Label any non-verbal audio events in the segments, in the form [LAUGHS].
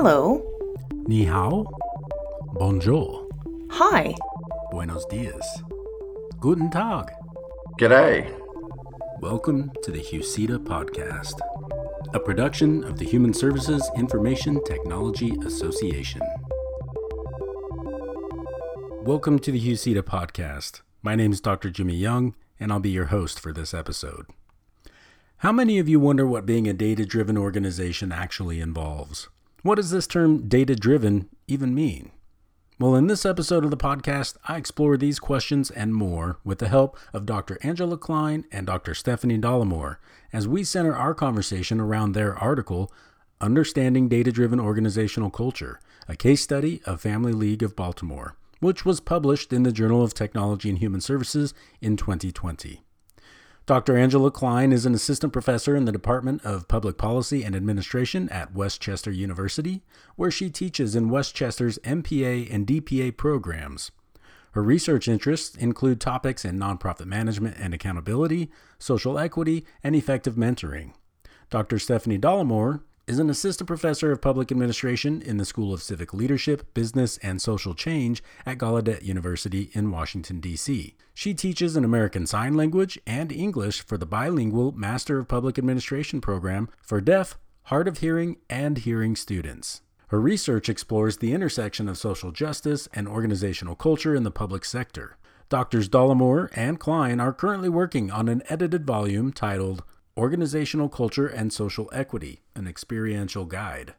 Hello. Ni hao. Bonjour. Hi. Buenos dias. Guten Tag. G'day. Welcome to the HUSITA Podcast, a production of the Human Services Information Technology Association. Welcome to the HUSITA Podcast. My name is Dr. Jimmy Young, and I'll be your host for this episode. How many of you wonder what being a data driven organization actually involves? What does this term data driven even mean? Well, in this episode of the podcast, I explore these questions and more with the help of Dr. Angela Kline and Dr. Stephanie Dolamore as we center our conversation around their article, Understanding Data Driven Organizational Culture, a case study of Family League of Baltimore, which was published in the Journal of Technology and Human Services in 2020. Dr. Angela Kline is an assistant professor in the Department of Public Policy and Administration at West Chester University, where she teaches in West Chester's MPA and DPA programs. Her research interests include topics in nonprofit management and accountability, social equity, and effective mentoring. Dr. Stephanie Dolamore is an assistant professor of public administration in the School of Civic Leadership, Business, and Social Change at Gallaudet University in Washington, D.C. She teaches an American Sign Language and English for the bilingual Master of Public Administration program for deaf, hard of hearing, and hearing students. Her research explores the intersection of social justice and organizational culture in the public sector. Doctors Dolamore and Kline are currently working on an edited volume titled Organizational Culture and Social Equity, an experiential guide.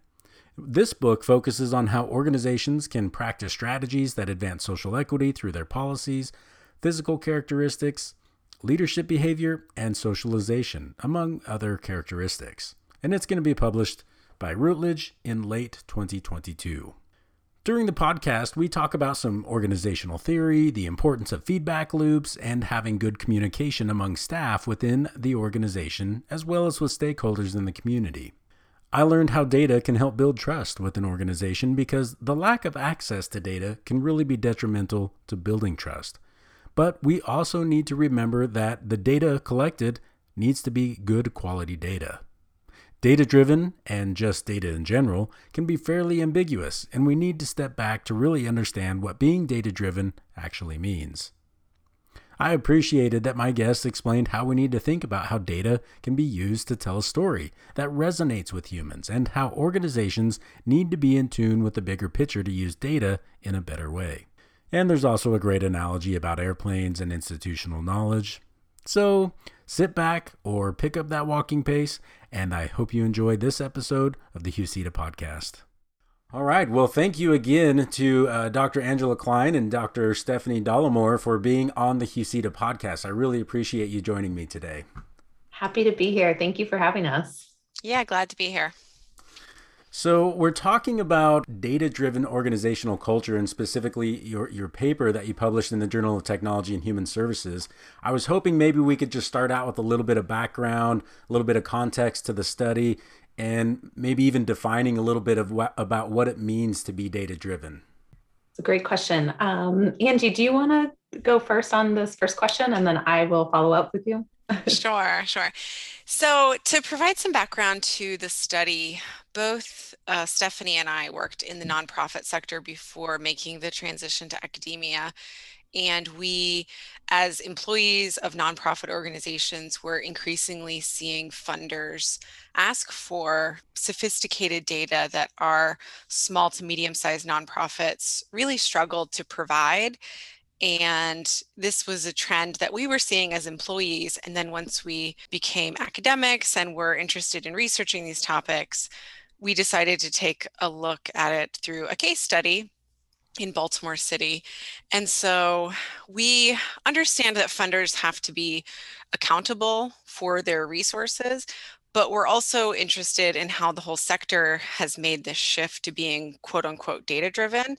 This book focuses on how organizations can practice strategies that advance social equity through their policies, physical characteristics, leadership behavior, and socialization, among other characteristics. And it's going to be published by Routledge in late 2022. During the podcast, we talk about some organizational theory, the importance of feedback loops, and having good communication among staff within the organization, as well as with stakeholders in the community. I learned how data can help build trust with an organization because the lack of access to data can really be detrimental to building trust. But we also need to remember that the data collected needs to be good quality data. Data driven and just data in general can be fairly ambiguous, and we need to step back to really understand what being data driven actually means. I appreciated that my guests explained how we need to think about how data can be used to tell a story that resonates with humans and how organizations need to be in tune with the bigger picture to use data in a better way. And there's also a great analogy about airplanes and institutional knowledge. So sit back or pick up that walking pace, and I hope you enjoyed this episode of the HUSITA podcast. All right. Well, thank you again to uh, Dr. Angela Kline and Dr. Stephanie Dolamore for being on the HUSITA podcast. I really appreciate you joining me today. Happy to be here. Thank you for having us. Yeah, glad to be here. So, we're talking about data driven organizational culture and specifically your, your paper that you published in the Journal of Technology and Human Services. I was hoping maybe we could just start out with a little bit of background, a little bit of context to the study, and maybe even defining a little bit of what, about what it means to be data driven. It's a great question. Um, Angie, do you want to go first on this first question and then I will follow up with you? [LAUGHS] [LAUGHS] sure, sure. So, to provide some background to the study, both uh, Stephanie and I worked in the nonprofit sector before making the transition to academia. And we, as employees of nonprofit organizations, were increasingly seeing funders ask for sophisticated data that our small to medium sized nonprofits really struggled to provide. And this was a trend that we were seeing as employees. And then once we became academics and were interested in researching these topics, we decided to take a look at it through a case study in Baltimore City. And so we understand that funders have to be accountable for their resources, but we're also interested in how the whole sector has made this shift to being quote unquote data driven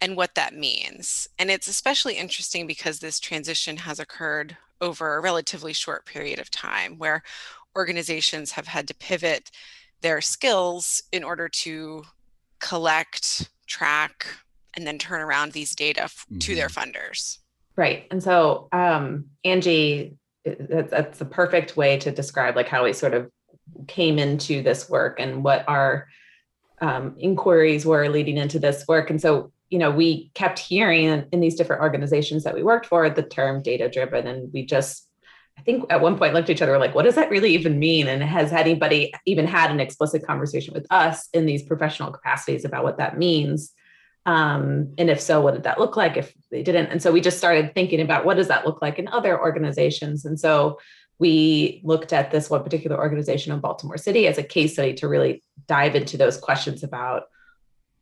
and what that means. And it's especially interesting because this transition has occurred over a relatively short period of time where organizations have had to pivot their skills in order to collect, track, and then turn around these data f- mm-hmm. to their mm-hmm. funders. Right. And so, um, Angie, that's, that's a perfect way to describe like how we sort of came into this work and what our um, inquiries were leading into this work. And so, you know, we kept hearing in, in these different organizations that we worked for the term data driven. And we just, I think at one point looked at each other like, what does that really even mean? And has anybody even had an explicit conversation with us in these professional capacities about what that means? Um, and if so, what did that look like if they didn't? And so we just started thinking about what does that look like in other organizations? And so we looked at this one particular organization in Baltimore City as a case study to really dive into those questions about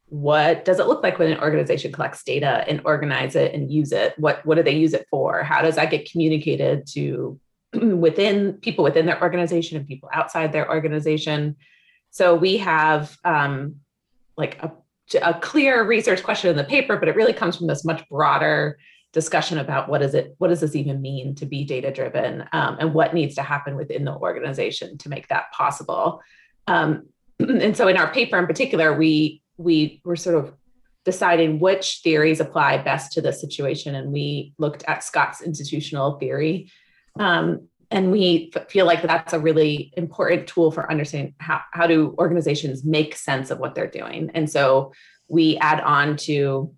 what does it look like when an organization collects data and organize it and use it? What what do they use it for? How does that get communicated to [CLEARS THROAT] within people within their organization and people outside their organization? So we have um, like a, a clear research question in the paper but it really comes from this much broader discussion about what is it what does this even mean to be data driven um, and what needs to happen within the organization to make that possible. Um, [CLEARS THROAT] and so in our paper in particular we we were sort of deciding which theories apply best to the situation and we looked at scott's institutional theory. Um, and we feel like that's a really important tool for understanding how, how do organizations make sense of what they're doing. And so we add on to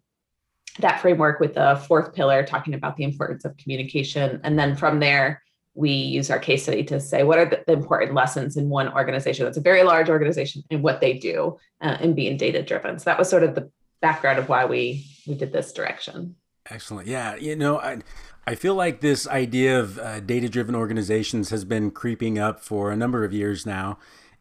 that framework with the fourth pillar talking about the importance of communication. And then from there we use our case study to say what are the, important lessons in one organization that's a very large organization and what they do uh, and being data driven so that was sort of the background of why we we did this direction. Excellent. Yeah you know i I feel like this idea of uh, data driven organizations has been creeping up for a number of years now.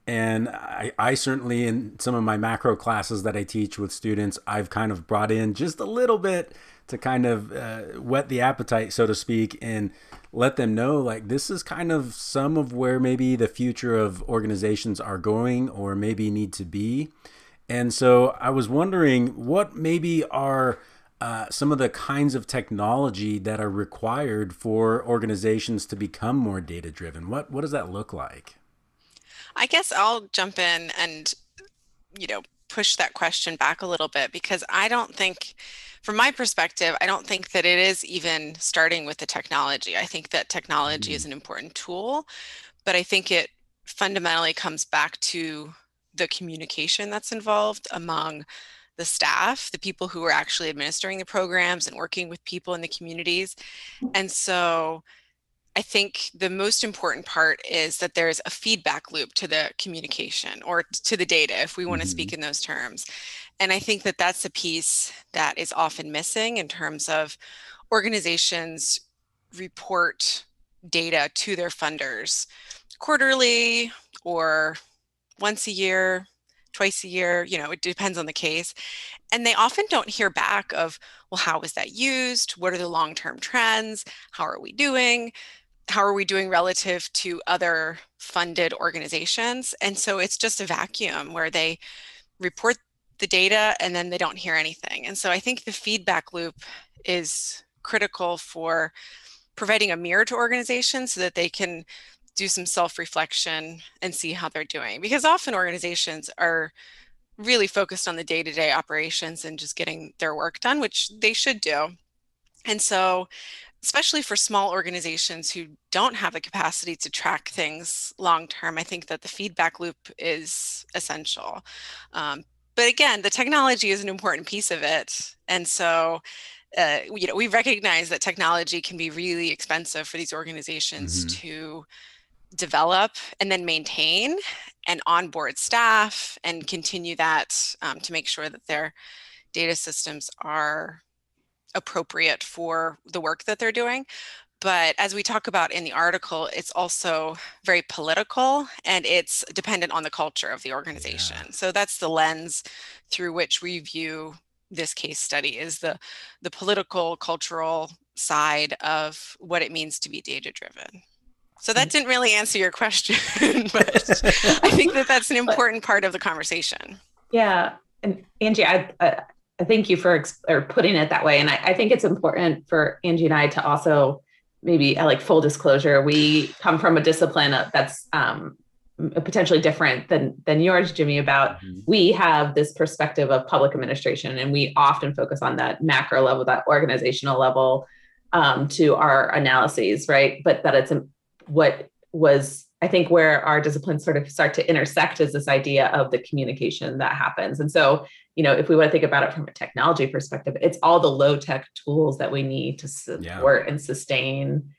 And I, I, certainly, in some of my macro classes that I teach with students, I've kind of brought in just a little bit to kind of uh, whet the appetite, so to speak, and let them know like this is kind of some of where maybe the future of organizations are going or maybe need to be. And so I was wondering what maybe are uh, some of the kinds of technology that are required for organizations to become more data driven. What what does that look like? I guess I'll jump in and, you know, push that question back a little bit because I don't think, from my perspective, I don't think that it is even starting with the technology. I think that technology mm-hmm. is an important tool, but I think it fundamentally comes back to the communication that's involved among the staff, the people who are actually administering the programs and working with people in the communities. And so I think the most important part is that there's a feedback loop to the communication or to the data, if we want to mm-hmm. speak in those terms. And I think that that's a piece that is often missing in terms of organizations report data to their funders quarterly or once a year, twice a year, you know, it depends on the case. And they often don't hear back of, well, how was that used? What are the long term trends? How are we doing? How are we doing relative to other funded organizations? And so it's just a vacuum where they report the data and then they don't hear anything. And so I think the feedback loop is critical for providing a mirror to organizations so that they can do some self-reflection and see how they're doing because often organizations are really focused on the day-to-day operations and just getting their work done which they should do and so especially for small organizations who don't have the capacity to track things long term, I think that the feedback loop is essential. Um, but again, the technology is an important piece of it. And so, uh, you know, we recognize that technology can be really expensive for these organizations mm-hmm. to develop and then maintain and onboard staff and continue that um, to make sure that their data systems are appropriate for the work that they're doing. But as we talk about in the article, it's also very political and it's dependent on the culture of the organization. Yeah. So that's the lens through which we view this case study is the the political cultural side of what it means to be data driven. So that mm. didn't really answer your question, [LAUGHS] but [LAUGHS] I think that that's an important part of the conversation. Yeah, and Angie, I, I thank you for or putting it that way. And I, I, think it's important for Angie and I to also maybe uh, like full disclosure, we come from a discipline that's um, potentially different than than yours, Jimmy. About mm-hmm. we have this perspective of public administration, and we often focus on that macro level, that organizational level, um, to our analyses, right? But that it's what was I think where our disciplines sort of start to intersect is this idea of the communication that happens. And so, you know, if we want to think about it from a technology perspective, it's all the low tech tools that we need to support yeah. and sustain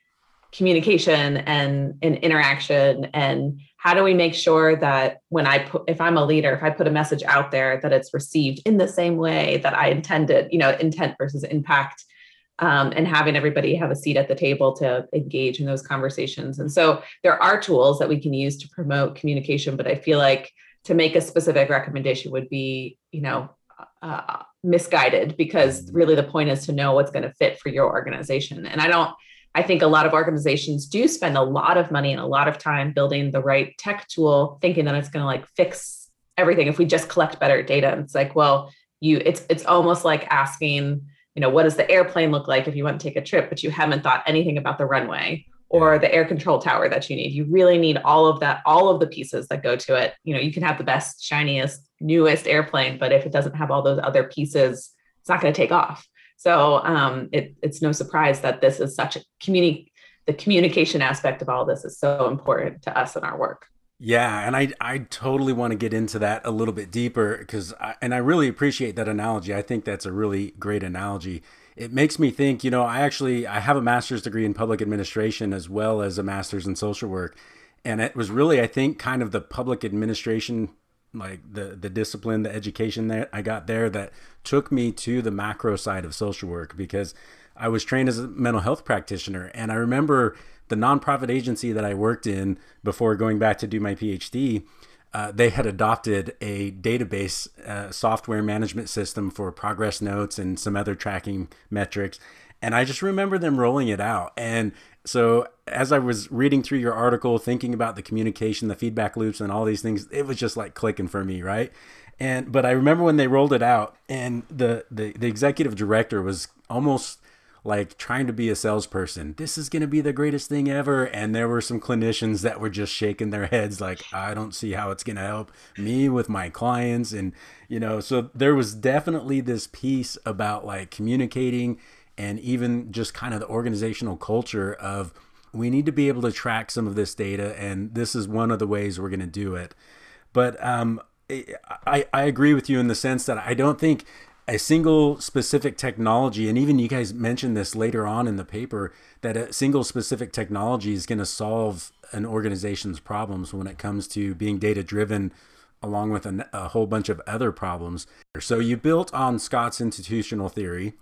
communication and, and interaction and how do we make sure that when i put if i'm a leader if i put a message out there that it's received in the same way that i intended you know intent versus impact um, and having everybody have a seat at the table to engage in those conversations. And so there are tools that we can use to promote communication, but I feel like to make a specific recommendation would be, you know, uh, misguided because mm-hmm. really the point is to know what's going to fit for your organization. And I don't, I think a lot of organizations do spend a lot of money and a lot of time building the right tech tool, thinking that it's going to like fix everything if we just collect better data. And it's like, well, you, it's it's almost like asking you know, what does the airplane look like if you want to take a trip, but you haven't thought anything about the runway or the air control tower that you need. You really need all of that, all of the pieces that go to it. You know, you can have the best, shiniest, newest airplane, but if it doesn't have all those other pieces, it's not going to take off. So um, it, it's no surprise that this is such a community. The communication aspect of all this is so important to us in our work. Yeah, and I I totally want to get into that a little bit deeper because and I really appreciate that analogy. I think that's a really great analogy. It makes me think, you know, I actually I have a master's degree in public administration as well as a master's in social work. And it was really I think kind of the public administration like the the discipline, the education that I got there that took me to the macro side of social work because I was trained as a mental health practitioner and I remember the nonprofit agency that I worked in before going back to do my PhD, uh, they had adopted a database uh, software management system for progress notes and some other tracking metrics. And I just remember them rolling it out. And so as I was reading through your article, thinking about the communication, the feedback loops, and all these things, it was just like clicking for me, right? And but I remember when they rolled it out, and the the, the executive director was almost like trying to be a salesperson. This is going to be the greatest thing ever. And there were some clinicians that were just shaking their heads, like, I don't see how it's going to help me with my clients. And, you know, so there was definitely this piece about like communicating and even just kind of the organizational culture of we need to be able to track some of this data. And this is one of the ways we're going to do it. But, um, I, I agree with you in the sense that I don't think a single specific technology, and even you guys mentioned this later on in the paper, that a single specific technology is going to solve an organization's problems when it comes to being data driven, along with a, a whole bunch of other problems. So you built on Scott's institutional theory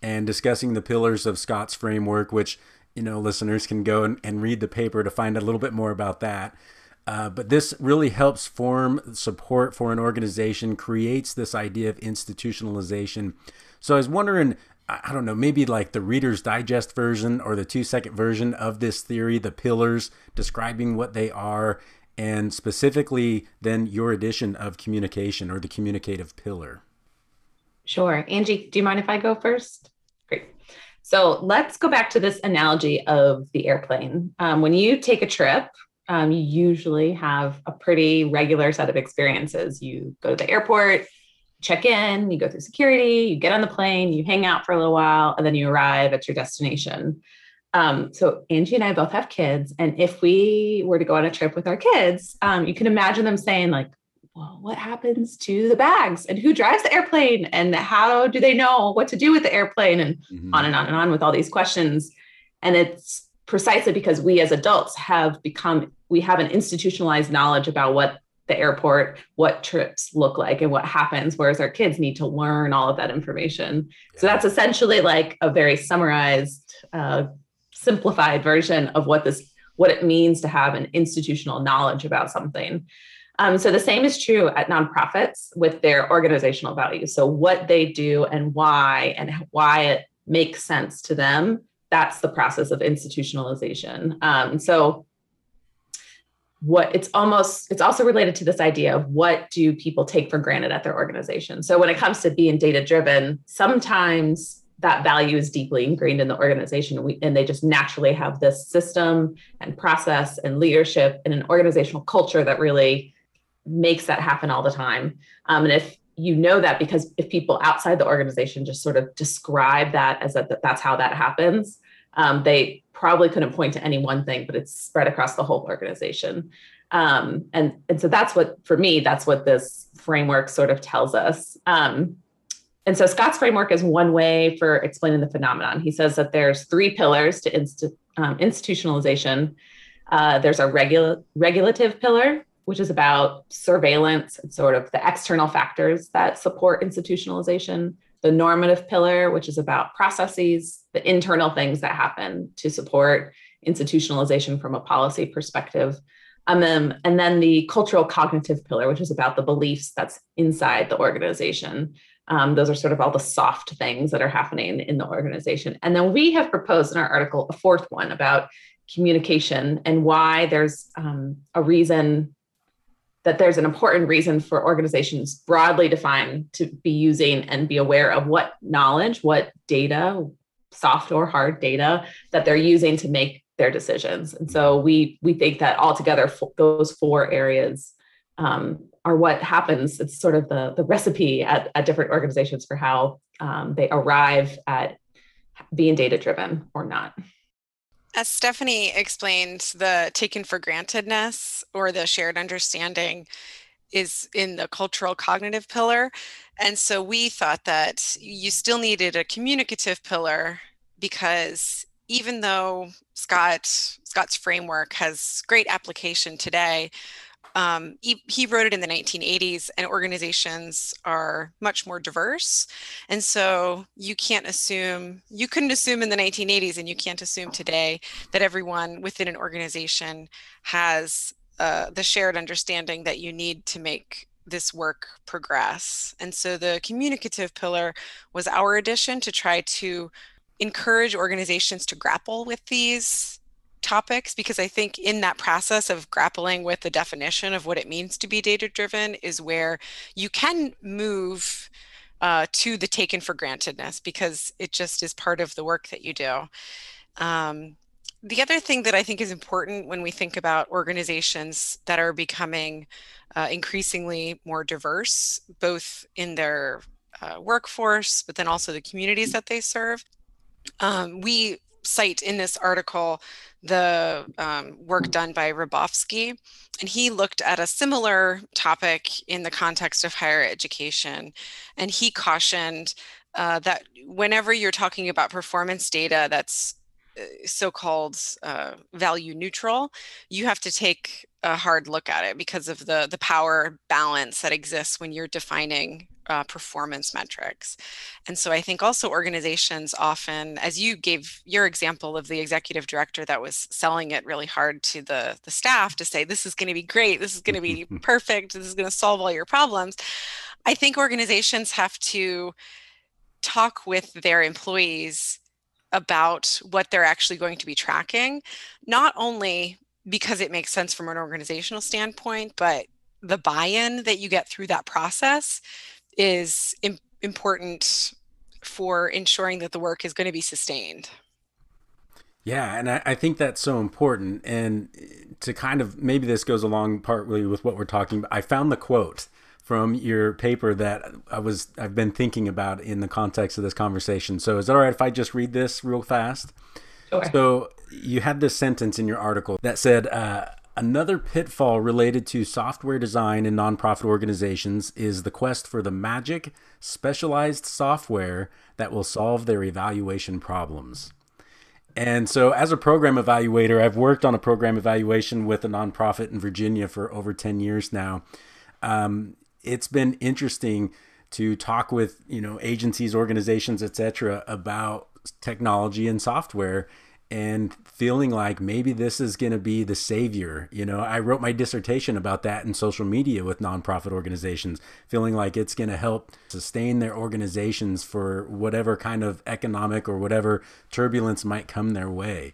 and discussing the pillars of Scott's framework, which you know listeners can go and, and read the paper to find a little bit more about that. Uh, but this really helps form support for an organization, creates this idea of institutionalization. So I was wondering, I don't know, maybe like the Reader's Digest version or the two second version of this theory, the pillars, describing what they are, and specifically then your edition of communication or the communicative pillar. Sure. Angie, do you mind if I go first? Great. So let's go back to this analogy of the airplane. Um, when you take a trip, um, you usually have a pretty regular set of experiences. You go to the airport, check in, you go through security, you get on the plane, you hang out for a little while, and then you arrive at your destination. Um, so Angie and I both have kids, and if we were to go on a trip with our kids, um, you can imagine them saying like, "Well, what happens to the bags, and who drives the airplane, and how do they know what to do with the airplane?" And mm-hmm. on and on and on with all these questions. And it's precisely because we as adults have become we have an institutionalized knowledge about what the airport what trips look like and what happens whereas our kids need to learn all of that information. Yeah. so that's essentially like a very summarized uh, simplified version of what this what it means to have an institutional knowledge about something. Um, so the same is true at nonprofits with their organizational values. So what they do and why and why it makes sense to them that's the process of institutionalization. Um, so what it's almost it's also related to this idea of what do people take for granted at their organization? So when it comes to being data driven sometimes that value is deeply ingrained in the organization. And they just naturally have this system and process and leadership and an organizational culture that really makes that happen all the time. Um, and if you know that because if people outside the organization just sort of describe that as that that's how that happens Um, they probably couldn't point to any one thing, but it's spread across the whole organization. Um, and, and so that's what, for me, that's what this framework sort of tells us. Um, and so Scott's framework is one way for explaining the phenomenon. He says that there's three pillars to um, institutionalization. Uh, there's a regula- regulative pillar, which is about surveillance and sort of the external factors that support institutionalization. The normative pillar, which is about processes, the internal things that happen to support institutionalization from a policy perspective. Um, and then the cultural cognitive pillar, which is about the beliefs that's inside the organization. Um, those are sort of all the soft things that are happening in the organization. And then we have proposed in our article a fourth one about communication and why there's um, a reason that there's an important reason for organizations broadly defined to be using and be aware of what knowledge, what data, soft or hard data that they're using to make their decisions. And so we we think that altogether those four areas um, are what happens. It's sort of the, the recipe at, at different organizations for how um, they arrive at being data driven or not. As Stephanie explained, the taken for grantedness or the shared understanding is in the cultural cognitive pillar. And so we thought that you still needed a communicative pillar because even though Scott Scott's framework has great application today, um, he, he, wrote it in the 1980s, and organizations are much more diverse. And so you can't assume, you couldn't assume in the 1980s, and you can't assume today that everyone within an organization has uh, the shared understanding that you need to make this work progress. And so the communicative pillar was our addition to try to encourage organizations to grapple with these topics because I think in that process of grappling with the definition of what it means to be data driven is where you can move uh, to the taken for grantedness because it just is part of the work that you do. Um, the other thing that I think is important when we think about organizations that are becoming uh, increasingly more diverse, both in their uh, workforce, but then also the communities that they serve. Um, we cite in this article the um, work done by Hrabowski, and he looked at a similar topic in the context of higher education. And he cautioned uh, that whenever you're talking about performance data that's uh, so-called uh, value neutral, you have to take a hard look at it because of the the power balance that exists when you're defining uh, performance metrics. And so I think also organizations often, as you gave your example of the executive director that was selling it really hard to the, the staff to say, this is going to be great, this is going to be [LAUGHS] perfect, this is going to solve all your problems. I think organizations have to talk with their employees about what they're actually going to be tracking, not only because it makes sense from an organizational standpoint, but the buy in that you get through that process is Im- important for ensuring that the work is going to be sustained. Yeah, and I, I, think that's so important. And to kind of maybe this goes along partly with what we're talking about. I found the quote from your paper that I was I've been thinking about in the context of this conversation. So is it all right if I just read this real fast? Sure. So you had this sentence in your article that said. Uh, Another pitfall related to software design in nonprofit organizations is the quest for the magic, specialized software that will solve their evaluation problems. And so, as a program evaluator, I've worked on a program evaluation with a nonprofit in Virginia for over 10 years now. Um, it's been interesting to talk with you know agencies, organizations, etc., about technology and software and feeling like maybe this is going to be the savior. You know, I wrote my dissertation about that in social media with nonprofit organizations, feeling like it's going to help sustain their organizations for whatever kind of economic or whatever turbulence might come their way.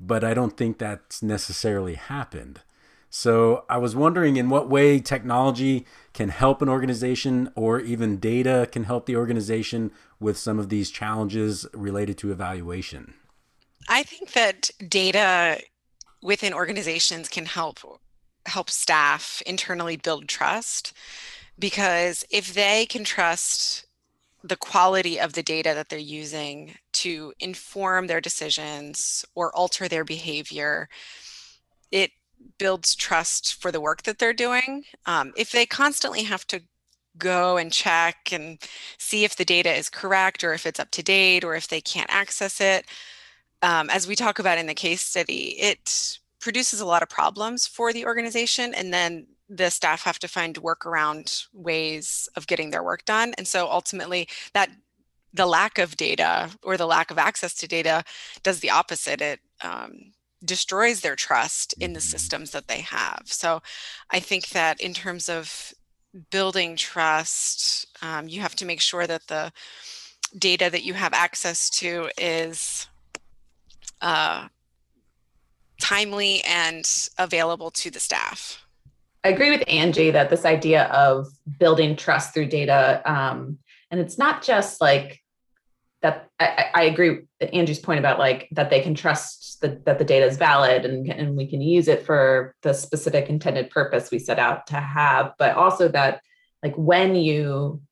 But I don't think that's necessarily happened. So I was wondering in what way technology can help an organization or even data can help the organization with some of these challenges related to evaluation. I think that data within organizations can help help staff internally build trust because if they can trust the quality of the data that they're using to inform their decisions or alter their behavior, it builds trust for the work that they're doing. Um, if they constantly have to go and check and see if the data is correct or if it's up to date or if they can't access it, um, as we talk about in the case study, it produces a lot of problems for the organization. And then the staff have to find workaround ways of getting their work done. And so ultimately that the lack of data or the lack of access to data does the opposite. It um, destroys their trust in the mm-hmm. systems that they have. So I think that in terms of building trust, um, you have to make sure that the data that you have access to is uh, timely and available to the staff. I agree with Angie that this idea of building trust through data, um, and it's not just like that. I, I agree with Angie's point about like that they can trust the, that the data is valid and, and we can use it for the specific intended purpose we set out to have, but also that like when you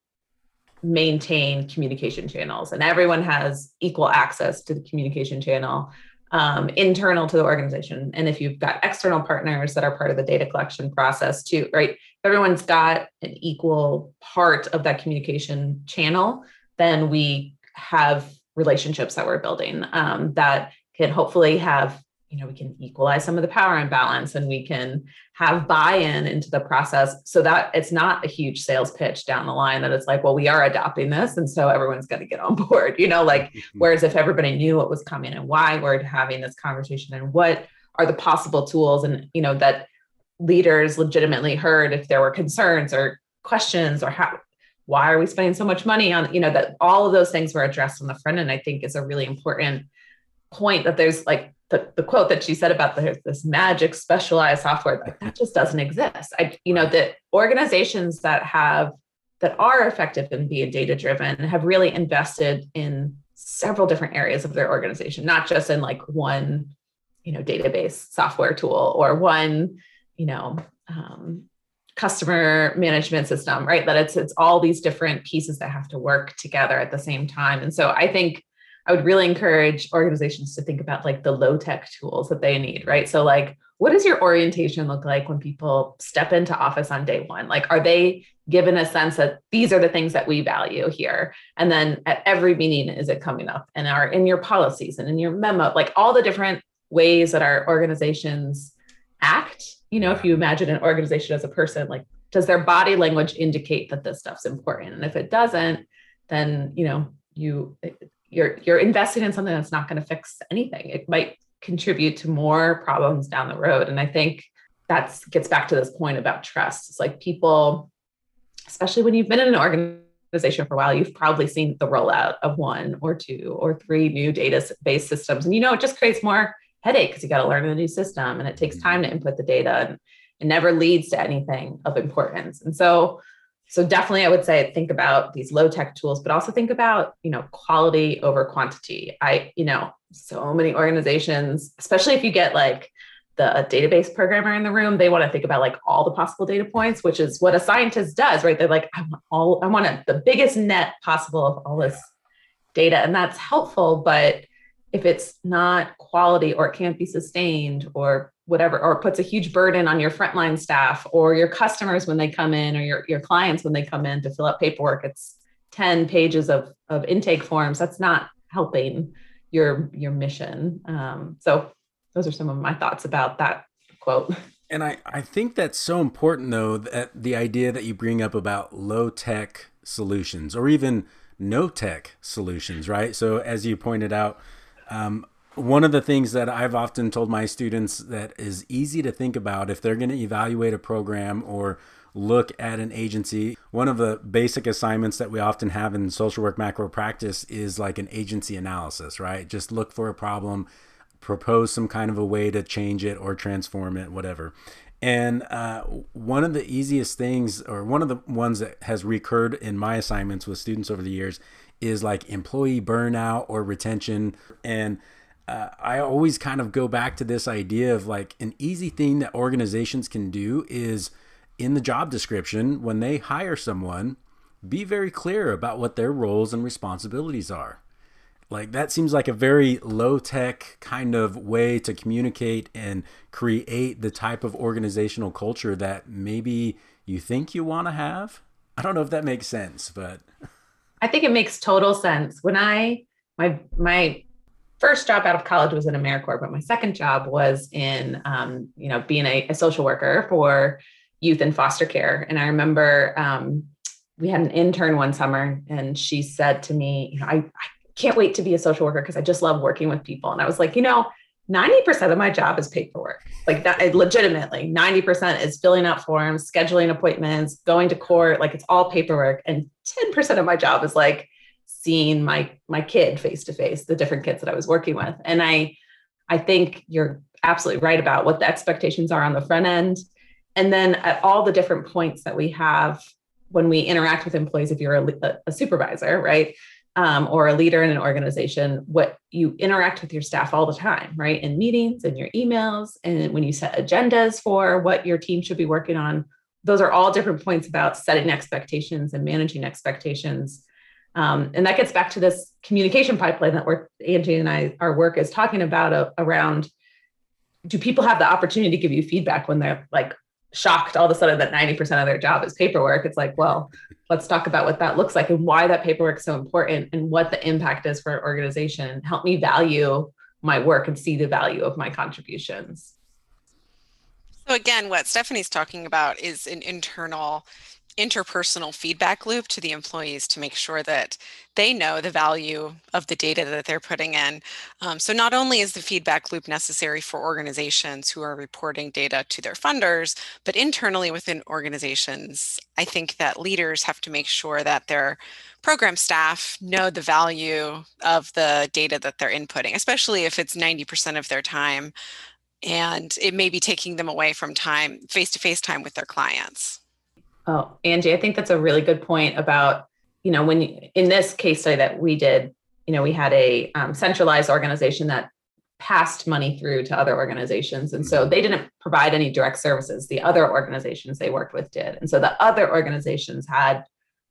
maintain communication channels and everyone has equal access to the communication channel um, internal to the organization. And if you've got external partners that are part of the data collection process too, right? Everyone's got an equal part of that communication channel, then we have relationships that we're building um, that can hopefully have you know we can equalize some of the power imbalance and we can have buy-in into the process so that it's not a huge sales pitch down the line that it's like well we are adopting this and so everyone's going to get on [LAUGHS] board you know like mm-hmm. whereas if everybody knew what was coming and why we're having this conversation and what are the possible tools and you know that leaders legitimately heard if there were concerns or questions or how why are we spending so much money on you know that all of those things were addressed on the front end i think is a really important point that there's like the, the quote that she said about the, this magic specialized software like that just doesn't exist. I you know that organizations that have that are effective in being data driven have really invested in several different areas of their organization not just in like one you know database software tool or one you know um, customer management system right? That it's it's all these different pieces that have to work together at the same time. And so i think I would really encourage organizations to think about like the low tech tools that they need, right? So, like, what does your orientation look like when people step into office on day one? Like, are they given a sense that these are the things that we value here? And then at every meeting, is it coming up and are in your policies and in your memo, like all the different ways that our organizations act? You know, if you imagine an organization as a person, like, does their body language indicate that this stuff's important? And if it doesn't, then, you know, you you're you're investing in something that's not going to fix anything. It might contribute to more problems down the road. And I think that gets back to this point about trust. It's like people, especially when you've been in an organization for a while, you've probably seen the rollout of one or two or three new database systems. And you know, it just creates more headache because you got to learn a new system and it takes mm-hmm. time to input the data and it never leads to anything of importance. And so so definitely i would say think about these low tech tools but also think about you know quality over quantity. I you know so many organizations especially if you get like the database programmer in the room they want to think about like all the possible data points which is what a scientist does right? They're like i want all i want a, the biggest net possible of all this data and that's helpful but if it's not quality or it can't be sustained or whatever, or puts a huge burden on your frontline staff or your customers when they come in or your, your clients when they come in to fill out paperwork. It's 10 pages of, of intake forms. That's not helping your your mission. Um, so those are some of my thoughts about that quote. And I, I think that's so important though, that the idea that you bring up about low tech solutions or even no tech solutions, right? So as you pointed out, um, one of the things that I've often told my students that is easy to think about if they're going to evaluate a program or look at an agency, one of the basic assignments that we often have in social work macro practice is like an agency analysis, right? Just look for a problem, propose some kind of a way to change it or transform it, whatever. And uh, one of the easiest things, or one of the ones that has recurred in my assignments with students over the years, is like employee burnout or retention. And uh, I always kind of go back to this idea of like an easy thing that organizations can do is in the job description when they hire someone, be very clear about what their roles and responsibilities are. Like that seems like a very low tech kind of way to communicate and create the type of organizational culture that maybe you think you want to have. I don't know if that makes sense, but I think it makes total sense. When I my my first job out of college was in AmeriCorps, but my second job was in um, you know being a, a, social worker for youth in foster care. And I remember um, we had an intern one summer, and she said to me, you know, I, I can't wait to be a social worker because I just love working with people. And I was like, you know, 90% of my job is paperwork. Like legitimately, 90% is filling out forms, scheduling appointments, going to court, like it's all paperwork. And 10% of my job is like seeing my my kid face to face, the different kids that I was working with. And I I think you're absolutely right about what the expectations are on the front end. And then at all the different points that we have when we interact with employees, if you're a, a supervisor, right? um, or a leader in an organization, what you interact with your staff all the time, right? In meetings and your emails, and when you set agendas for what your team should be working on, those are all different points about setting expectations and managing expectations. Um, and that gets back to this communication pipeline that we're Angie and I, our work is talking about uh, around do people have the opportunity to give you feedback when they're like shocked all of a sudden that 90% of their job is paperwork? It's like, well, let's talk about what that looks like and why that paperwork is so important and what the impact is for an organization. Help me value my work and see the value of my contributions. So again, what Stephanie's talking about is an internal interpersonal feedback loop to the employees to make sure that they know the value of the data that they're putting in. Um, so not only is the feedback loop necessary for organizations who are reporting data to their funders, but internally within organizations, I think that leaders have to make sure that their program staff know the value of the data that they're inputting, especially if it's 90% of their time and it may be taking them away from time face-to-face time with their clients. Oh, Angie, I think that's a really good point about, you know, when you, in this case study that we did, you know, we had a um, centralized organization that passed money through to other organizations. And so they didn't provide any direct services. The other organizations they worked with did. And so the other organizations had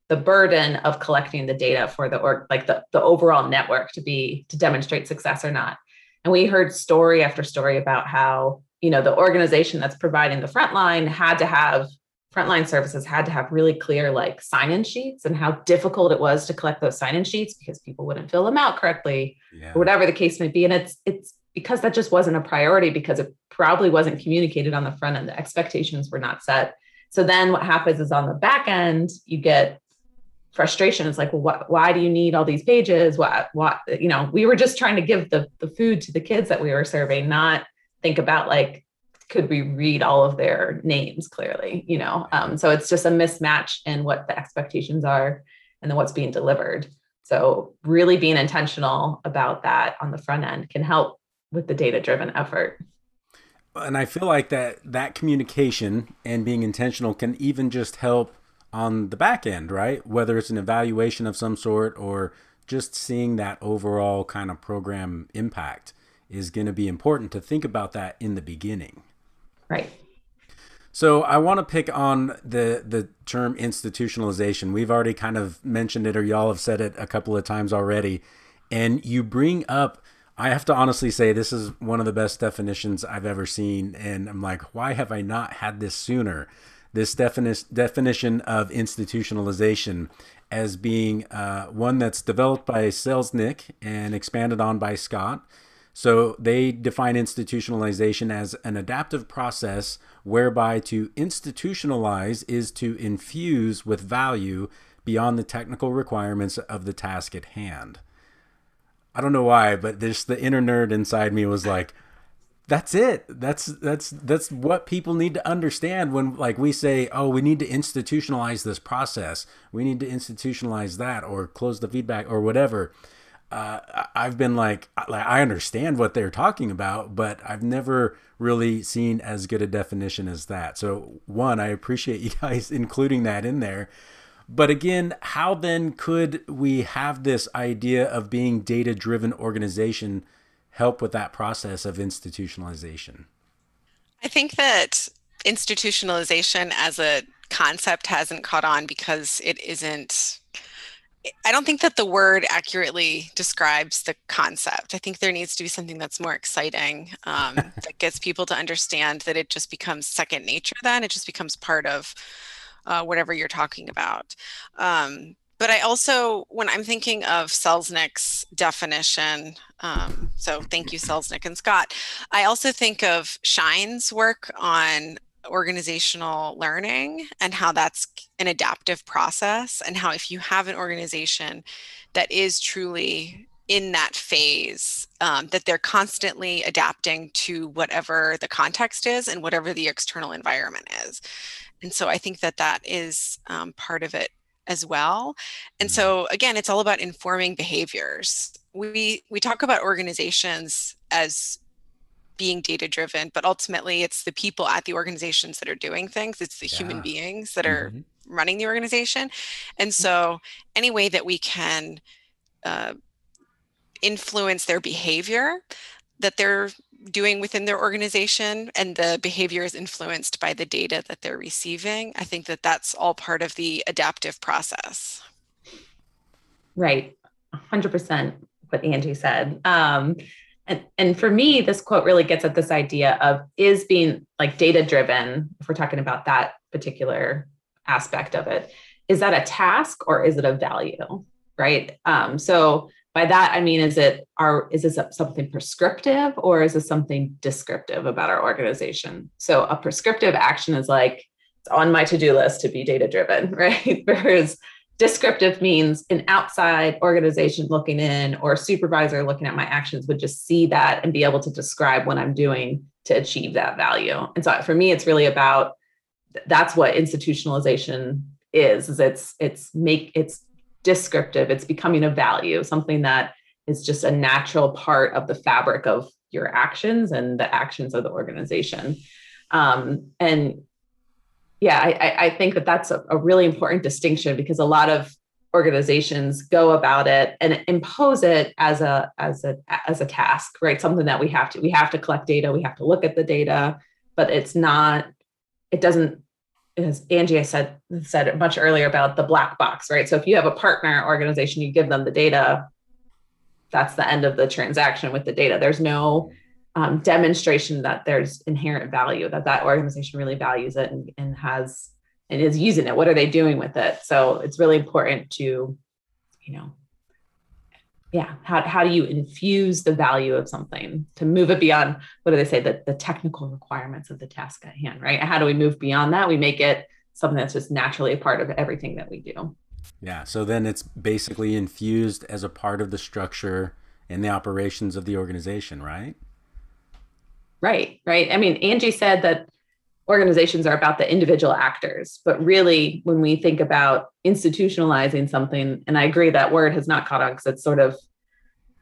the burden of collecting the data for the or like the, the overall network to be to demonstrate success or not. And we heard story after story about how, you know, the organization that's providing the front line had to have frontline services had to have really clear like sign-in sheets and how difficult it was to collect those sign-in sheets because people wouldn't fill them out correctly yeah. or whatever the case may be. And it's it's because that just wasn't a priority because it probably wasn't communicated on the front end. The expectations were not set. So then what happens is on the back end you get frustration. It's like well what, why do you need all these pages? What what you know we were just trying to give the the food to the kids that we were serving not think about like could we read all of their names clearly you know? Um, so it's just a mismatch in what the expectations are and then what's being delivered. So really being intentional about that on the front end can help with the data driven effort. And i feel like that that communication and being intentional can even just help on the back end right? Whether it's an evaluation of some sort or just seeing that overall kind of program impact is going to be important to think about that in the beginning Right. So I want to pick on the the term institutionalization. We've already kind of mentioned it, or y'all have said it a couple of times already, and you bring up. I have to honestly say this is one of the best definitions I've ever seen, and I'm like, why have I not had this sooner? This defini- definition of institutionalization as being uh, one that's developed by Selznick and expanded on by Scott so they define institutionalization as an adaptive process whereby to institutionalize is to infuse with value beyond the technical requirements of the task at hand. I don't know why, but this the inner nerd inside me was like, that's it. That's that's that's what people need to understand when like we say, oh, we need to institutionalize this process. We need to institutionalize that or close the feedback or whatever uh, I've been like, like, I understand what they're talking about, but I've never really seen as good a definition as that. So, one, I appreciate [LAUGHS] you guys including that in there. But again, how then could we have this idea of being data driven organization help with that process of institutionalization? I think that institutionalization as a concept hasn't caught on because it isn't I don't think that the word accurately describes the concept. I think there needs to be something that's more exciting um, [LAUGHS] that gets people to understand that it just becomes second nature. Then it just becomes part of uh, whatever you're talking about. Um, but I also, when I'm thinking of Selznick's definition, um, so thank you, Selznick and Scott, I also think of Schein's work on organizational learning and how that's an adaptive process, and how if you have an organization that is truly in that phase, um, that they're constantly adapting to whatever the context is and whatever the external environment is. And so I think that that is um, part of it as well. And mm-hmm. so again, it's all about informing behaviors. We we talk about organizations as being data driven, but ultimately it's the people at the organizations that are doing things. It's the yeah. human beings that are mm-hmm. running the organization. And so any way that we can uh, influence their behavior that they're doing within their organization and the behavior is influenced by the data that they're receiving i think that that's all part of the adaptive process right 100% what angie said um, and, and for me this quote really gets at this idea of is being like data driven if we're talking about that particular aspect of it is that a task or is it a value right? Um, so by that i mean is it our is this something prescriptive or is this something descriptive about our organization? So a prescriptive action is like it's on my to-do list to be data driven [LAUGHS] right? Whereas descriptive means an outside organization looking in or a supervisor looking at my actions would just see that and be able to describe what i'm doing to achieve that value. And so for me it's really about that's what institutionalization is is it's it's make it's descriptive. It's becoming a value something that is just a natural part of the fabric of your actions and the actions of the organization. Um, and yeah I, I, think that that's a, a really important distinction because a lot of organizations go about it and impose it as a as a as a task right something that we have to we have to collect data we have to look at the data but it's not it doesn't as Angie said said much earlier about the black box, right? So if you have a partner organization, you give them the data. That's the end of the transaction with the data. There's no um, demonstration that there's inherent value that that organization really values it and, and has and is using it. What are they doing with it? So it's really important to, you know, yeah how, how do you infuse the value of something to move it beyond what do they say the, the technical requirements of the task at hand right how do we move beyond that we make it something that's just naturally a part of everything that we do yeah so then it's basically infused as a part of the structure and the operations of the organization right right right i mean angie said that organizations are about the individual actors. But really, when we think about institutionalizing something, and I agree that word has not caught on because it's sort of,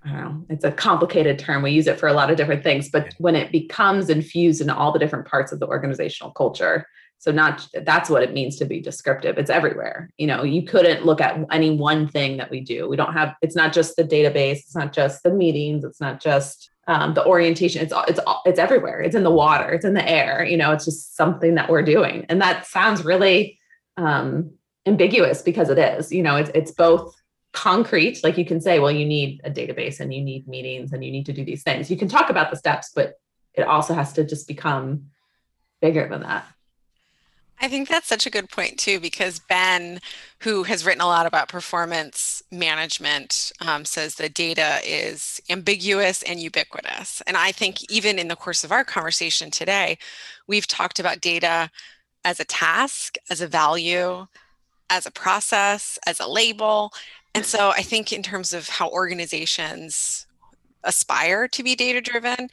I don't know, it's a complicated term. We use it for a lot of different things. But when it becomes infused in all the different parts of the organizational culture, so not that's what it means to be descriptive. It's everywhere. You know, you couldn't look at any one thing that we do. We don't have. It's not just the database. It's not just the meetings. It's not just um, the orientation it's it's it's everywhere. It's in the water. It's in the air. You know it's just something that we're doing. And that sounds really um, ambiguous because it is. You know it's it's both concrete like you can say well you need a database and you need meetings and you need to do these things. You can talk about the steps but it also has to just become bigger than that I think that's such a good point too, because Behn, who has written a lot about performance management, um, says the data is ambiguous and ubiquitous. And I think even in the course of our conversation today, we've talked about data as a task, as a value, as a process, as a label. And so I think in terms of how organizations aspire to be data driven,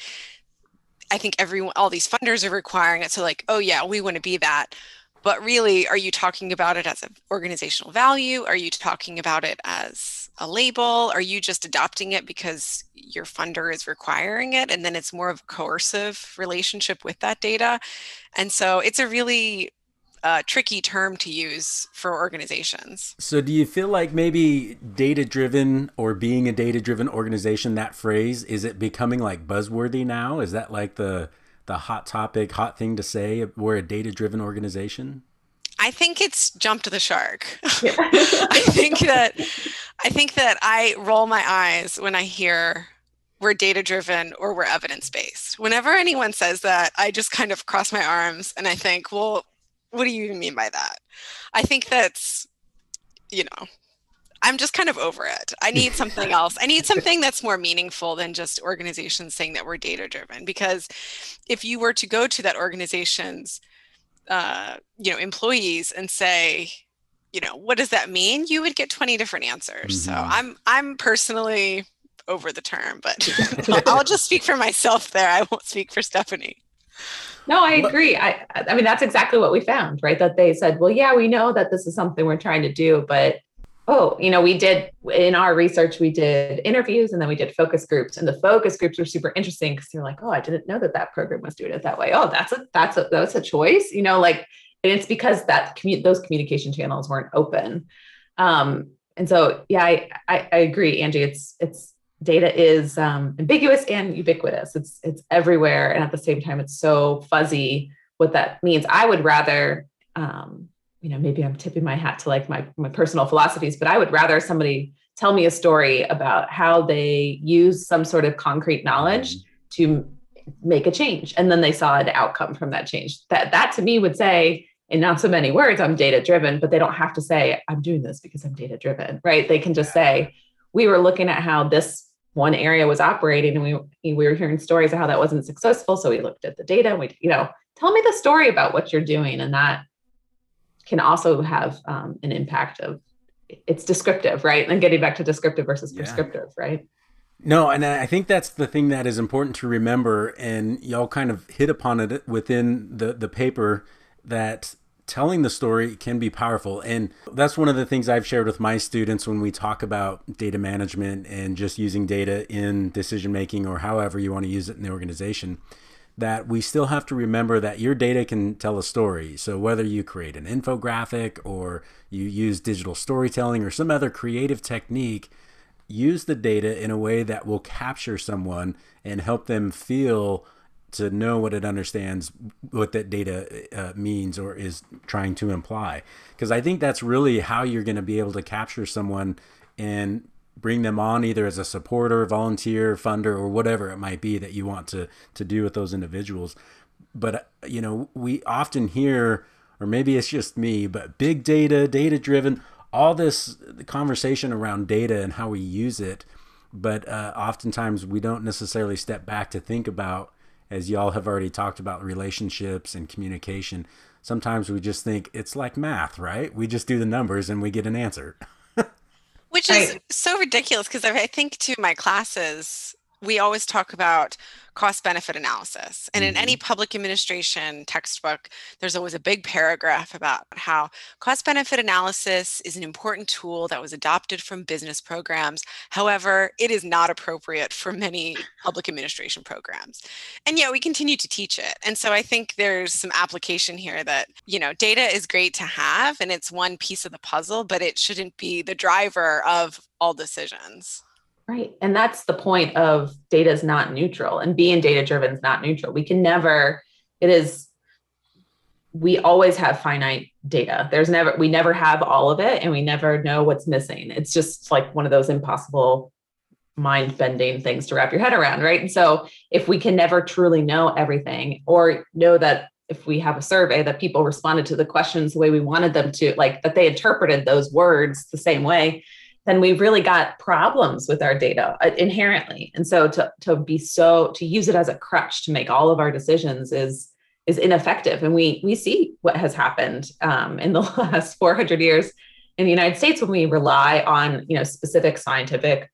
I think everyone, all these funders are requiring it. So, like, oh, yeah, we want to be that. But really, are you talking about it as an organizational value? Are you talking about it as a label? Are you just adopting it because your funder is requiring it? And then it's more of a coercive relationship with that data. And so it's a really uh, tricky term to use for organizations. So, do you feel like maybe data driven or being a data driven organization, that phrase, is it becoming like buzzworthy now? Is that like the the hot topic, hot thing to say? We're a data driven organization. I think it's jumped the shark. [LAUGHS] Yeah. I think that I think that I roll my eyes when I hear we're data driven or we're evidence based. Whenever anyone says that, I just kind of cross my arms and I think, well, what do you even mean by that? I think that's, you know, I'm just kind of over it. I need [LAUGHS] something else. I need something that's more meaningful than just organizations saying that we're data driven. Because if you were to go to that organization's, uh, you know, employees and say, you know, what does that mean? You would get 20 different answers. Mm-hmm. So I'm I'm personally over the term, but [LAUGHS] I'll just speak for myself there. I won't speak for Stephanie. No, I agree. I I mean that's exactly what we found, right? That they said, well, yeah, we know that this is something we're trying to do, but oh, you know, we did in our research, we did interviews and then we did focus groups, and the focus groups were super interesting because they're like, oh, I didn't know that that program was doing it that way. Oh, that's a that's a that's a choice, you know, like, and it's because that commu- those communication channels weren't open. Um, and so, yeah, I, I I agree, Angie. It's it's data is um, ambiguous and ubiquitous. It's it's everywhere, and at the same time, it's so fuzzy. What that means, I would rather, um, you know, maybe I'm tipping my hat to like my my personal philosophies, but I would rather somebody tell me a story about how they use some sort of concrete knowledge to make a change, and then they saw an outcome from that change. That that to me would say in not so many words, I'm data driven, but they don't have to say, I'm doing this because I'm data driven, right? They can just say, we were looking at how this one area was operating and we we were hearing stories of how that wasn't successful. So we looked at the data and we you know tell me the story about what you're doing. And that can also have um, an impact of it's descriptive right? And getting back to descriptive versus prescriptive yeah. right? No, and I think that's the thing that is important to remember, and y'all kind of hit upon it within the the paper that telling the story can be powerful. And that's one of the things I've shared with my students when we talk about data management and just using data in decision making or however you want to use it in the organization. That we still have to remember that your data can tell a story. So, whether you create an infographic or you use digital storytelling or some other creative technique, use the data in a way that will capture someone and help them feel to know what it understands, what that data uh, means or is trying to imply. Because I think that's really how you're going to be able to capture someone and bring them on either as a supporter, volunteer, funder, or whatever it might be that you want to to do with those individuals. But you know, we often hear, or maybe it's just me, but big data, data driven, all this conversation around data and how we use it. But uh, oftentimes we don't necessarily step back to think about as y'all have already talked about relationships and communication, sometimes we just think it's like math, right? We just do the numbers and we get an answer. [LAUGHS] Which is so ridiculous because I think to my classes, we always talk about cost benefit analysis. And mm-hmm. in any mm-hmm. public administration textbook, there's always a big paragraph about how cost benefit analysis is an important tool that was adopted from business programs. However, it is not appropriate for many public administration programs. And yet we continue to teach it. And so I think there's some application here that, you know, data is great to have and it's one piece of the puzzle, but it shouldn't be the driver of all decisions. Right. And that's the point of data is not neutral and being data driven is not neutral. We can never, it is, we always have finite data. There's never, we never have all of it and we never know what's missing. It's just like one of those impossible mind bending things to wrap your head around. Right. And so if we can never truly know everything or know that if we have a survey that people responded to the questions the way we wanted them to, like that they interpreted those words the same way, then we've really got problems with our data uh, inherently. And so to, to be so to use it as a crutch to make all of our decisions is is ineffective. And we we see what has happened um, in the [LAUGHS] last 400 years in the United States when we rely on you know specific scientific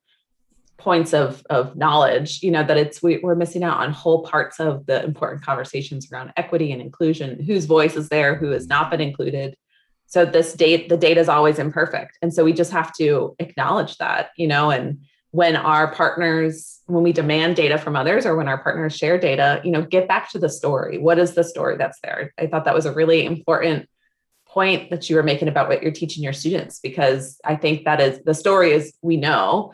points of of knowledge you know that it's we, we're missing out on whole parts of the important conversations around equity and inclusion whose voice is there who has not been included so this date the data is always imperfect. And so we just have to acknowledge that you know and when our partners when we demand data from others or when our partners share data you know get back to the story. What is the story that's there? I thought that was a really important point that you were making about what you're teaching your students because i think that is the story is we know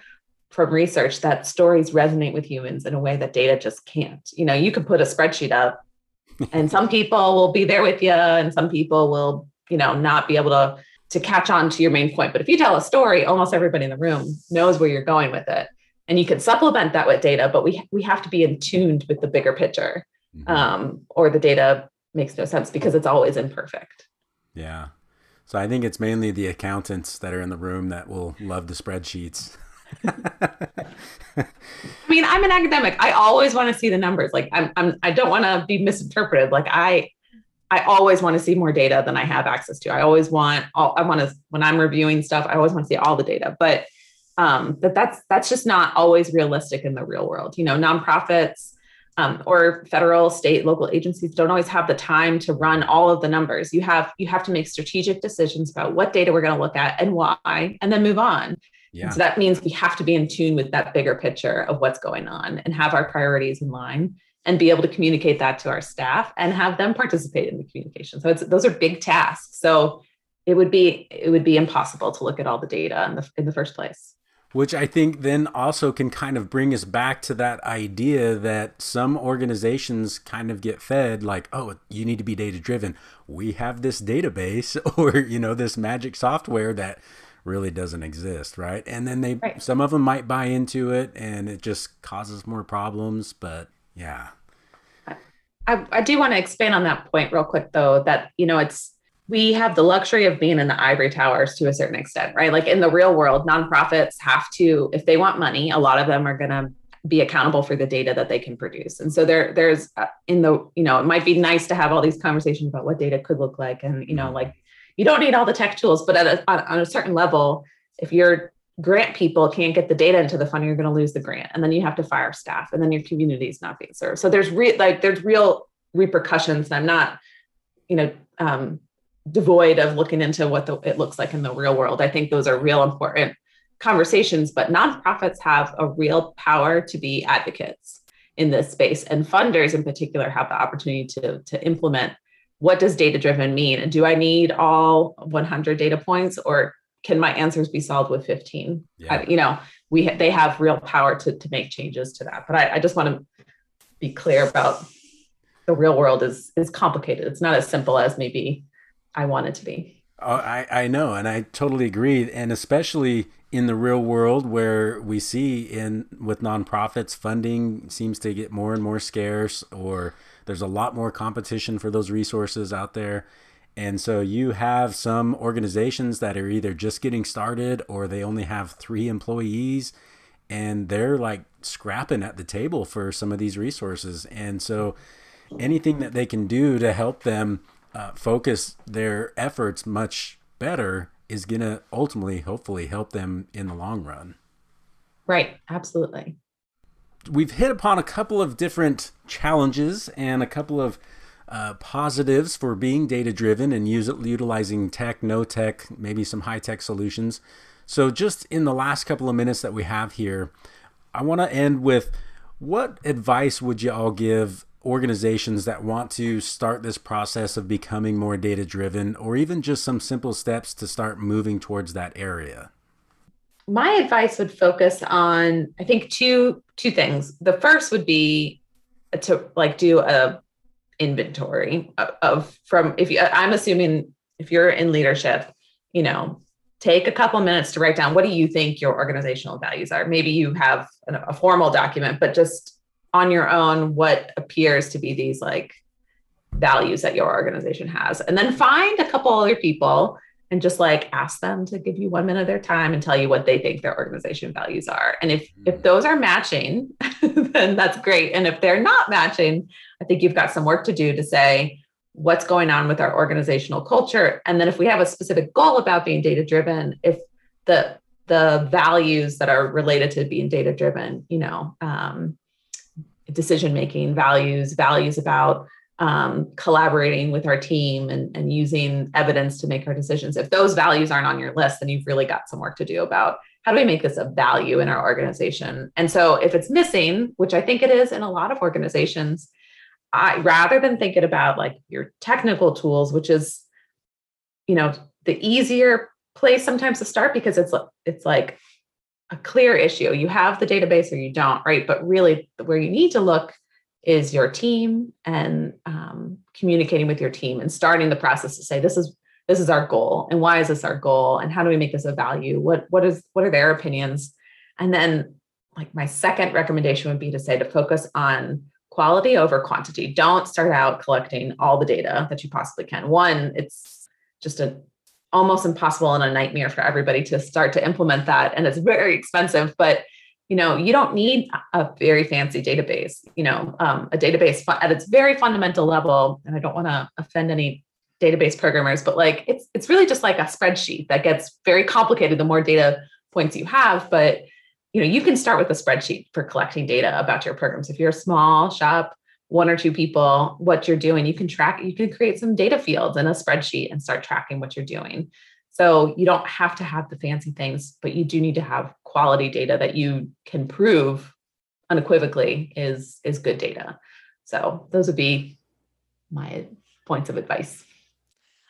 from research that stories resonate with humans in a way that data just can't. You know you could put a spreadsheet up [LAUGHS] and some people will be there with you and some people will you know, not be able to to catch on to your main point. But if you tell a story, almost everybody in the room knows where you're going with it. And you can supplement that with data, but we we have to be in tuned with the bigger picture. Mm-hmm. Um, or the data makes no sense because it's always imperfect. Yeah. So I think it's mainly the accountants that are in the room that will love the spreadsheets. [LAUGHS] I mean, I'm an academic. I always want to see the numbers. Like I'm, I'm I don't want to be misinterpreted. Like I I always want to see more data than I have access to. I always want all I want to when I'm reviewing stuff, I always want to see all the data. But um, but that's that's just not always realistic in the real world. You know, nonprofits um, or federal, state, local agencies don't always have the time to run all of the numbers. You have you have to make strategic decisions about what data we're going to look at and why, and then move on. Yeah. So that means we have to be in tune with that bigger picture of what's going on and have our priorities in line and be able to communicate that to our staff and have them participate in the communication. So it's those are big tasks. So it would be it would be impossible to look at all the data in the in the first place. Which I think then also can kind of bring us back to that idea that some organizations kind of get fed like, oh, you need to be data driven. We have this database [LAUGHS] or, you know, this magic software that really doesn't exist, right? And then they right. some of them might buy into it and it just causes more problems, but yeah. I, I do want to expand on that point real quick though, that you know, it's we have the luxury of being in the ivory towers to a certain extent, right? Like in the real world, nonprofits have to, if they want money, a lot of them are gonna be accountable for the data that they can produce. And so there, there's uh, in the, you know, it might be nice to have all these conversations about what data could look like, and you know, mm-hmm. like you don't need all the tech tools, but at a, on, on a certain level, if your grant people can't get the data into the fund, you're going to lose the grant, and then you have to fire staff, and then your community is not being served. So there's re- like there's real repercussions. And I'm not, you know, um, devoid of looking into what the, it looks like in the real world. I think those are real important conversations. But nonprofits have a real power to be advocates in this space, and funders in particular have the opportunity to to implement what does data driven mean? And do I need all 100 data points or can my answers be solved with 15? Yeah. I, you know, we they have real power to, to make changes to that. But I, I just want to be clear about the real world is is complicated. It's not as simple as maybe I want it to be. Oh, I, I know, and I totally agree. And especially in the real world where we see in with nonprofits funding seems to get more and more scarce or there's a lot more competition for those resources out there. And so you have some organizations that are either just getting started or they only have three employees and they're like scrapping at the table for some of these resources. And so anything that they can do to help them uh, focus their efforts much better is going to ultimately, hopefully, help them in the long run. Right. Absolutely we've hit upon a couple of different challenges and a couple of uh, positives for being data driven and use utilizing tech, no tech, maybe some high tech solutions. So, just in the last couple of minutes that we have here, I want to end with what advice would you all give organizations that want to start this process of becoming more data driven, or even just some simple steps to start moving towards that area? my advice would focus on i think two two things the first would be to like do a inventory of, of from if you i'm assuming if you're in leadership you know take a couple minutes to write down what do you think your organizational values are. Maybe you have a, a formal document but just on your own what appears to be these like values that your organization has. And then find a couple other people and just like ask them to give you one minute of their time and tell you what they think their organization values are. And if if mm. those are matching [LAUGHS] then that's great. And if they're not matching i think you've got some work to do to say what's going on with our organizational culture and then if we have a specific goal about being data driven if the the values that are related to being data driven you know um, decision making values values about um, collaborating with our team and, and using evidence to make our decisions. If those values aren't on your list, then you've really got some work to do about how do we make this a value in our organization. And so if it's missing, which I think it is in a lot of organizations, I rather than thinking about like your technical tools, which is, you know, the easier place sometimes to start because it's it's like a clear issue. You have the database or you don't, right? But really where you need to look is your team and um, communicating with your team and starting the process to say this is this is our goal and why is this our goal and how do we make this a value what what is what are their opinions and then like my second recommendation would be to say to focus on quality over quantity. Don't start out collecting all the data that you possibly can. One it's just a almost impossible and a nightmare for everybody to start to implement that and it's very expensive but you know you don't need a very fancy database you know um, a database at its very fundamental level and i don't want to offend any database programmers but like it's it's really just like a spreadsheet that gets very complicated the more data points you have but you know you can start with a spreadsheet for collecting data about your programs. If you're a small shop one or two people what you're doing you can track you can create some data fields in a spreadsheet and start tracking what you're doing. So you don't have to have the fancy things but you do need to have quality data that you can prove unequivocally is is good data. So those would be my points of advice.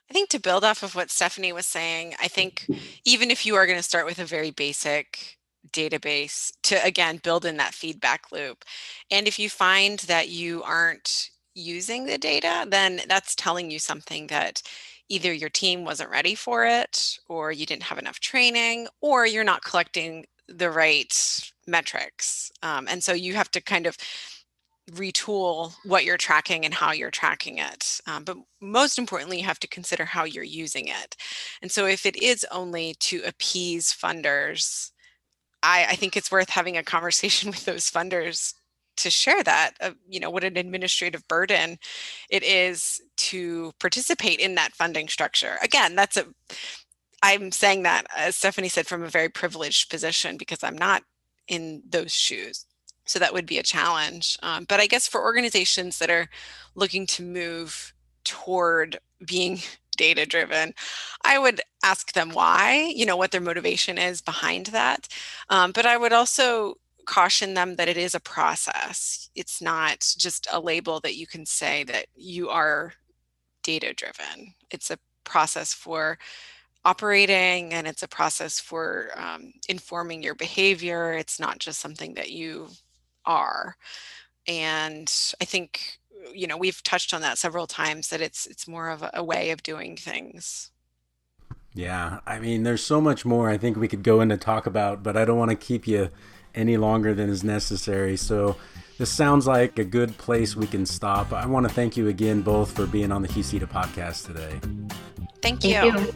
I think to build off of what Stephanie was saying, I think even if you are going to start with a very basic database to again build in that feedback loop. And if you find that you aren't using the data, then that's telling you something that either your team wasn't ready for it, or you didn't have enough training, or you're not collecting the right metrics. Um, and so you have to kind of retool what you're tracking and how you're tracking it. Um, but most importantly, you have to consider how you're using it. And so if it is only to appease funders, I, I think it's worth having a conversation [LAUGHS] with those funders to share that uh, you know what an administrative burden it is to participate in that funding structure again that's a I'm saying that, as Stephanie said, from a very privileged position because I'm not in those shoes. So that would be a challenge. Um, but I guess for organizations that are looking to move toward being data driven, I would ask them why, you know, what their motivation is behind that. Um, but I would also caution them that it is a process. It's not just a label that you can say that you are data driven. It's a process for operating and it's a process for um, informing your behavior. It's not just something that you are. And I think, you know, we've touched on that several times that it's it's more of a, a way of doing things. Yeah, I mean, there's so much more I think we could go into talk about, but I don't want to keep you any longer than is necessary. So this sounds like a good place we can stop. I want to thank you again both for being on the HUSITA podcast today. Thank you. Thank you.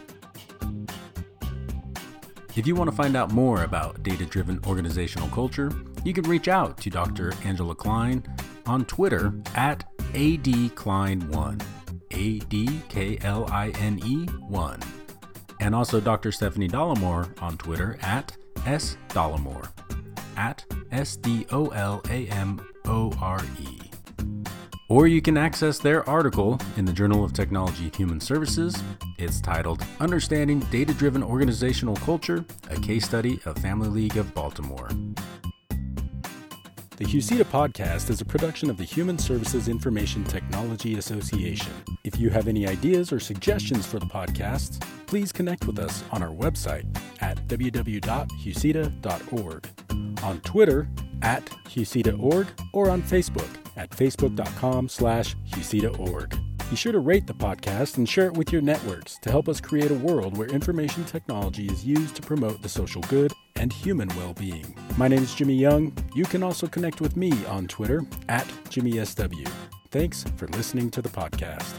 If you want to find out more about data driven organizational culture, you can reach out to Dr. Angela Kline on Twitter at ADKline1, A D K L I N E 1, and also Dr. Stephanie Dolamore on Twitter at S Dolamore, at S D O L A M O R E. Or you can access their article in the Journal of Technology and Human Services. It's titled Understanding Data Driven Organizational Culture A Case Study of Family League of Baltimore. The HUSITA podcast is a production of the Human Services Information Technology Association. If you have any ideas or suggestions for the podcast, please connect with us on our website at www.husita.org, on Twitter at HUSITA.org, or on Facebook at facebook.com slash husita.org. Be sure to rate the podcast and share it with your networks to help us create a world where information technology is used to promote the social good and human well being. My name is Jimmy Young. You can also connect with me on Twitter at JimmySW. Thanks for listening to the podcast.